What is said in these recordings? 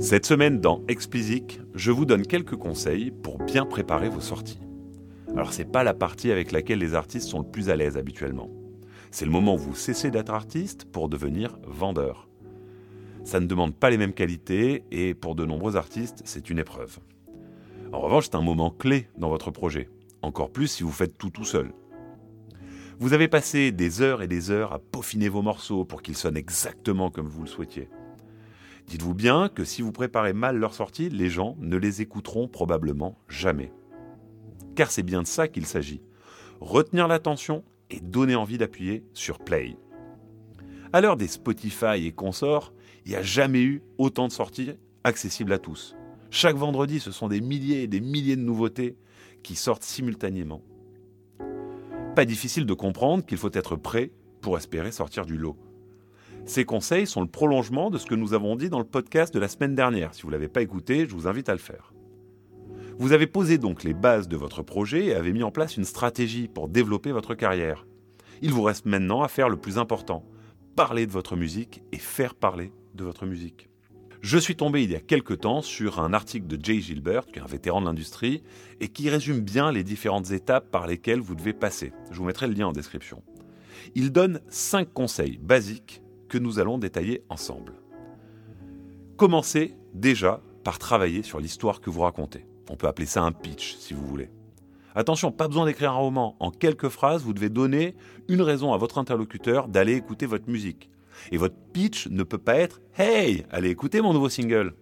Cette semaine dans Explicit, je vous donne quelques conseils pour bien préparer vos sorties. Alors c'est pas la partie avec laquelle les artistes sont le plus à l'aise habituellement. C'est le moment où vous cessez d'être artiste pour devenir vendeur. Ça ne demande pas les mêmes qualités et pour de nombreux artistes, c'est une épreuve. En revanche, c'est un moment clé dans votre projet, encore plus si vous faites tout tout seul. Vous avez passé des heures et des heures à peaufiner vos morceaux pour qu'ils sonnent exactement comme vous le souhaitiez. Dites-vous bien que si vous préparez mal leur sortie, les gens ne les écouteront probablement jamais. Car c'est bien de ça qu'il s'agit. Retenir l'attention et donner envie d'appuyer sur Play. À l'heure des Spotify et consorts, il n'y a jamais eu autant de sorties accessibles à tous. Chaque vendredi, ce sont des milliers et des milliers de nouveautés qui sortent simultanément. Pas difficile de comprendre qu'il faut être prêt pour espérer sortir du lot. Ces conseils sont le prolongement de ce que nous avons dit dans le podcast de la semaine dernière. Si vous ne l'avez pas écouté, je vous invite à le faire. Vous avez posé donc les bases de votre projet et avez mis en place une stratégie pour développer votre carrière. Il vous reste maintenant à faire le plus important, parler de votre musique et faire parler de votre musique. Je suis tombé il y a quelque temps sur un article de Jay Gilbert, qui est un vétéran de l'industrie, et qui résume bien les différentes étapes par lesquelles vous devez passer. Je vous mettrai le lien en description. Il donne 5 conseils basiques que nous allons détailler ensemble. Commencez déjà par travailler sur l'histoire que vous racontez. On peut appeler ça un pitch si vous voulez. Attention, pas besoin d'écrire un roman. En quelques phrases, vous devez donner une raison à votre interlocuteur d'aller écouter votre musique. Et votre pitch ne peut pas être Hey, allez écouter mon nouveau single.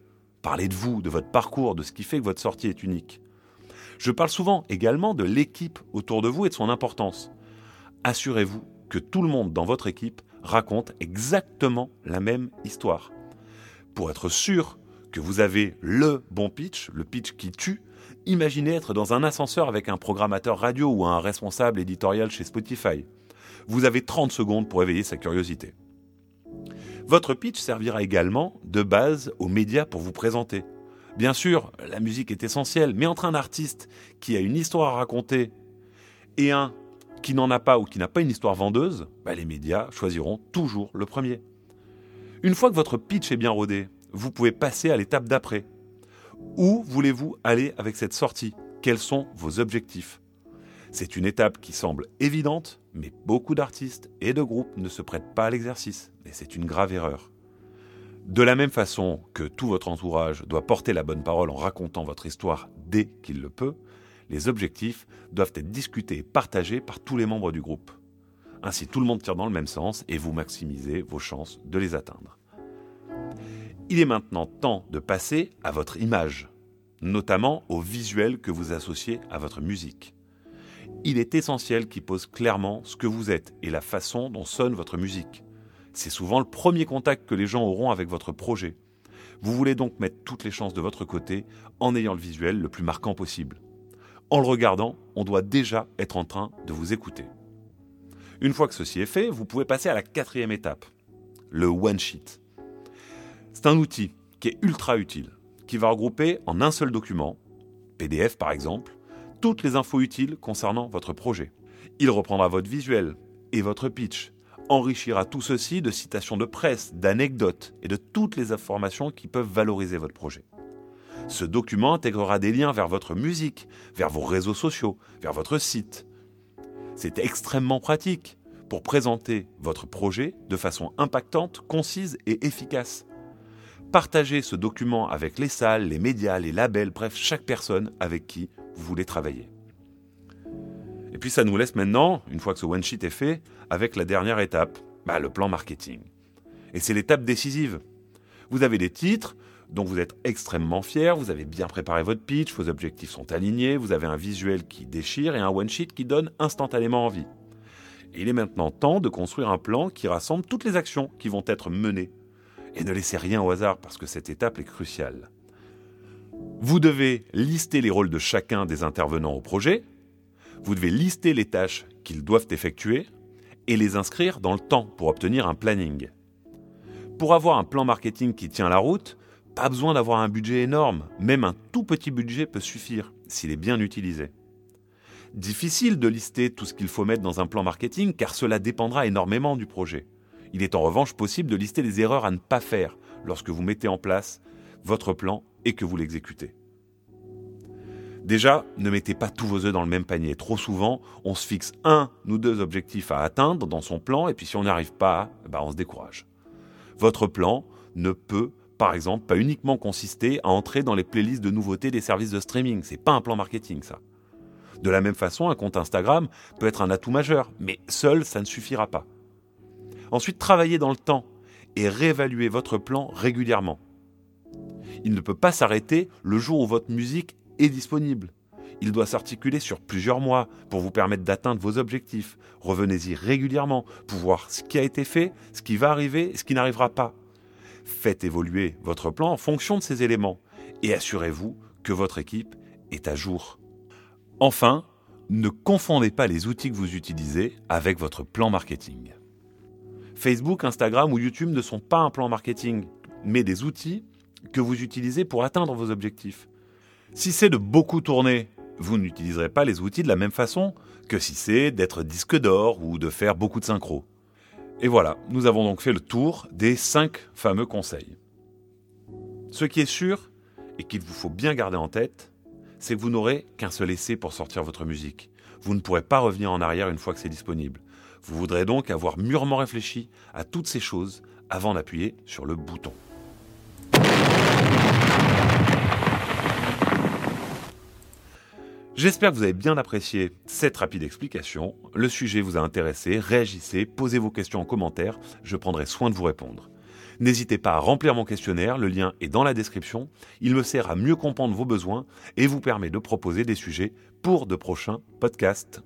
Parlez de vous, de votre parcours, de ce qui fait que votre sortie est unique. Je parle souvent également de l'équipe autour de vous et de son importance. Assurez-vous que tout le monde dans votre équipe raconte exactement la même histoire. Pour être sûr que vous avez le bon pitch, le pitch qui tue, imaginez être dans un ascenseur avec un programmateur radio ou un responsable éditorial chez Spotify. Vous avez 30 secondes pour éveiller sa curiosité. Votre pitch servira également de base aux médias pour vous présenter. Bien sûr, la musique est essentielle, mais entre un artiste qui a une histoire à raconter et un qui n'en a pas ou qui n'a pas une histoire vendeuse, bah, les médias choisiront toujours le premier. Une fois que votre pitch est bien rodé, vous pouvez passer à l'étape d'après. Où voulez-vous aller avec cette sortie? Quels sont vos objectifs? C'est une étape qui semble évidente, mais beaucoup d'artistes et de groupes ne se prêtent pas à l'exercice, et c'est une grave erreur. De la même façon que tout votre entourage doit porter la bonne parole en racontant votre histoire dès qu'il le peut, les objectifs doivent être discutés et partagés par tous les membres du groupe. Ainsi, tout le monde tire dans le même sens et vous maximisez vos chances de les atteindre. Il est maintenant temps de passer à votre image, notamment au visuel que vous associez à votre musique. Il est essentiel qu'il pose clairement ce que vous êtes et la façon dont sonne votre musique. C'est souvent le premier contact que les gens auront avec votre projet. Vous voulez donc mettre toutes les chances de votre côté en ayant le visuel le plus marquant possible en le regardant, on doit déjà être en train de vous écouter. Une fois que ceci est fait, vous pouvez passer à la quatrième étape, le one sheet. C'est un outil qui est ultra utile, qui va regrouper en un seul document, PDF par exemple, toutes les infos utiles concernant votre projet. Il reprendra votre visuel et votre pitch, enrichira tout ceci de citations de presse, d'anecdotes et de toutes les informations qui peuvent valoriser votre projet. Ce document intégrera des liens vers votre musique, vers vos réseaux sociaux, vers votre site. C'est extrêmement pratique pour présenter votre projet de façon impactante, concise et efficace. Partagez ce document avec les salles, les médias, les labels, bref, chaque personne avec qui vous voulez travailler. Et puis ça nous laisse maintenant, une fois que ce one sheet est fait, avec la dernière étape, bah, le plan marketing. Et c'est l'étape décisive. Vous avez des titres, dont vous êtes extrêmement fier, vous avez bien préparé votre pitch, vos objectifs sont alignés, vous avez un visuel qui déchire et un one-sheet qui donne instantanément envie. il est maintenant temps de construire un plan qui rassemble toutes les actions qui vont être menées. Et ne laissez rien au hasard parce que cette étape est cruciale. Vous devez lister les rôles de chacun des intervenants au projet, vous devez lister les tâches qu'ils doivent effectuer et les inscrire dans le temps pour obtenir un planning. Pour avoir un plan marketing qui tient la route, pas besoin d'avoir un budget énorme, même un tout petit budget peut suffire s'il est bien utilisé. Difficile de lister tout ce qu'il faut mettre dans un plan marketing car cela dépendra énormément du projet. Il est en revanche possible de lister les erreurs à ne pas faire lorsque vous mettez en place votre plan et que vous l'exécutez. Déjà, ne mettez pas tous vos œufs dans le même panier. Trop souvent, on se fixe un ou deux objectifs à atteindre dans son plan, et puis si on n'y arrive pas, bah on se décourage. Votre plan ne peut, par exemple, pas uniquement consister à entrer dans les playlists de nouveautés des services de streaming. C'est pas un plan marketing, ça. De la même façon, un compte Instagram peut être un atout majeur, mais seul, ça ne suffira pas. Ensuite, travaillez dans le temps et réévaluez votre plan régulièrement. Il ne peut pas s'arrêter le jour où votre musique est disponible. Il doit s'articuler sur plusieurs mois pour vous permettre d'atteindre vos objectifs. Revenez-y régulièrement pour voir ce qui a été fait, ce qui va arriver et ce qui n'arrivera pas. Faites évoluer votre plan en fonction de ces éléments et assurez-vous que votre équipe est à jour. Enfin, ne confondez pas les outils que vous utilisez avec votre plan marketing. Facebook, Instagram ou YouTube ne sont pas un plan marketing, mais des outils que vous utilisez pour atteindre vos objectifs. Si c'est de beaucoup tourner, vous n'utiliserez pas les outils de la même façon que si c'est d'être disque d'or ou de faire beaucoup de synchro. Et voilà, nous avons donc fait le tour des 5 fameux conseils. Ce qui est sûr, et qu'il vous faut bien garder en tête, c'est que vous n'aurez qu'un seul essai pour sortir votre musique. Vous ne pourrez pas revenir en arrière une fois que c'est disponible. Vous voudrez donc avoir mûrement réfléchi à toutes ces choses avant d'appuyer sur le bouton. J'espère que vous avez bien apprécié cette rapide explication. Le sujet vous a intéressé, réagissez, posez vos questions en commentaire, je prendrai soin de vous répondre. N'hésitez pas à remplir mon questionnaire, le lien est dans la description. Il me sert à mieux comprendre vos besoins et vous permet de proposer des sujets pour de prochains podcasts.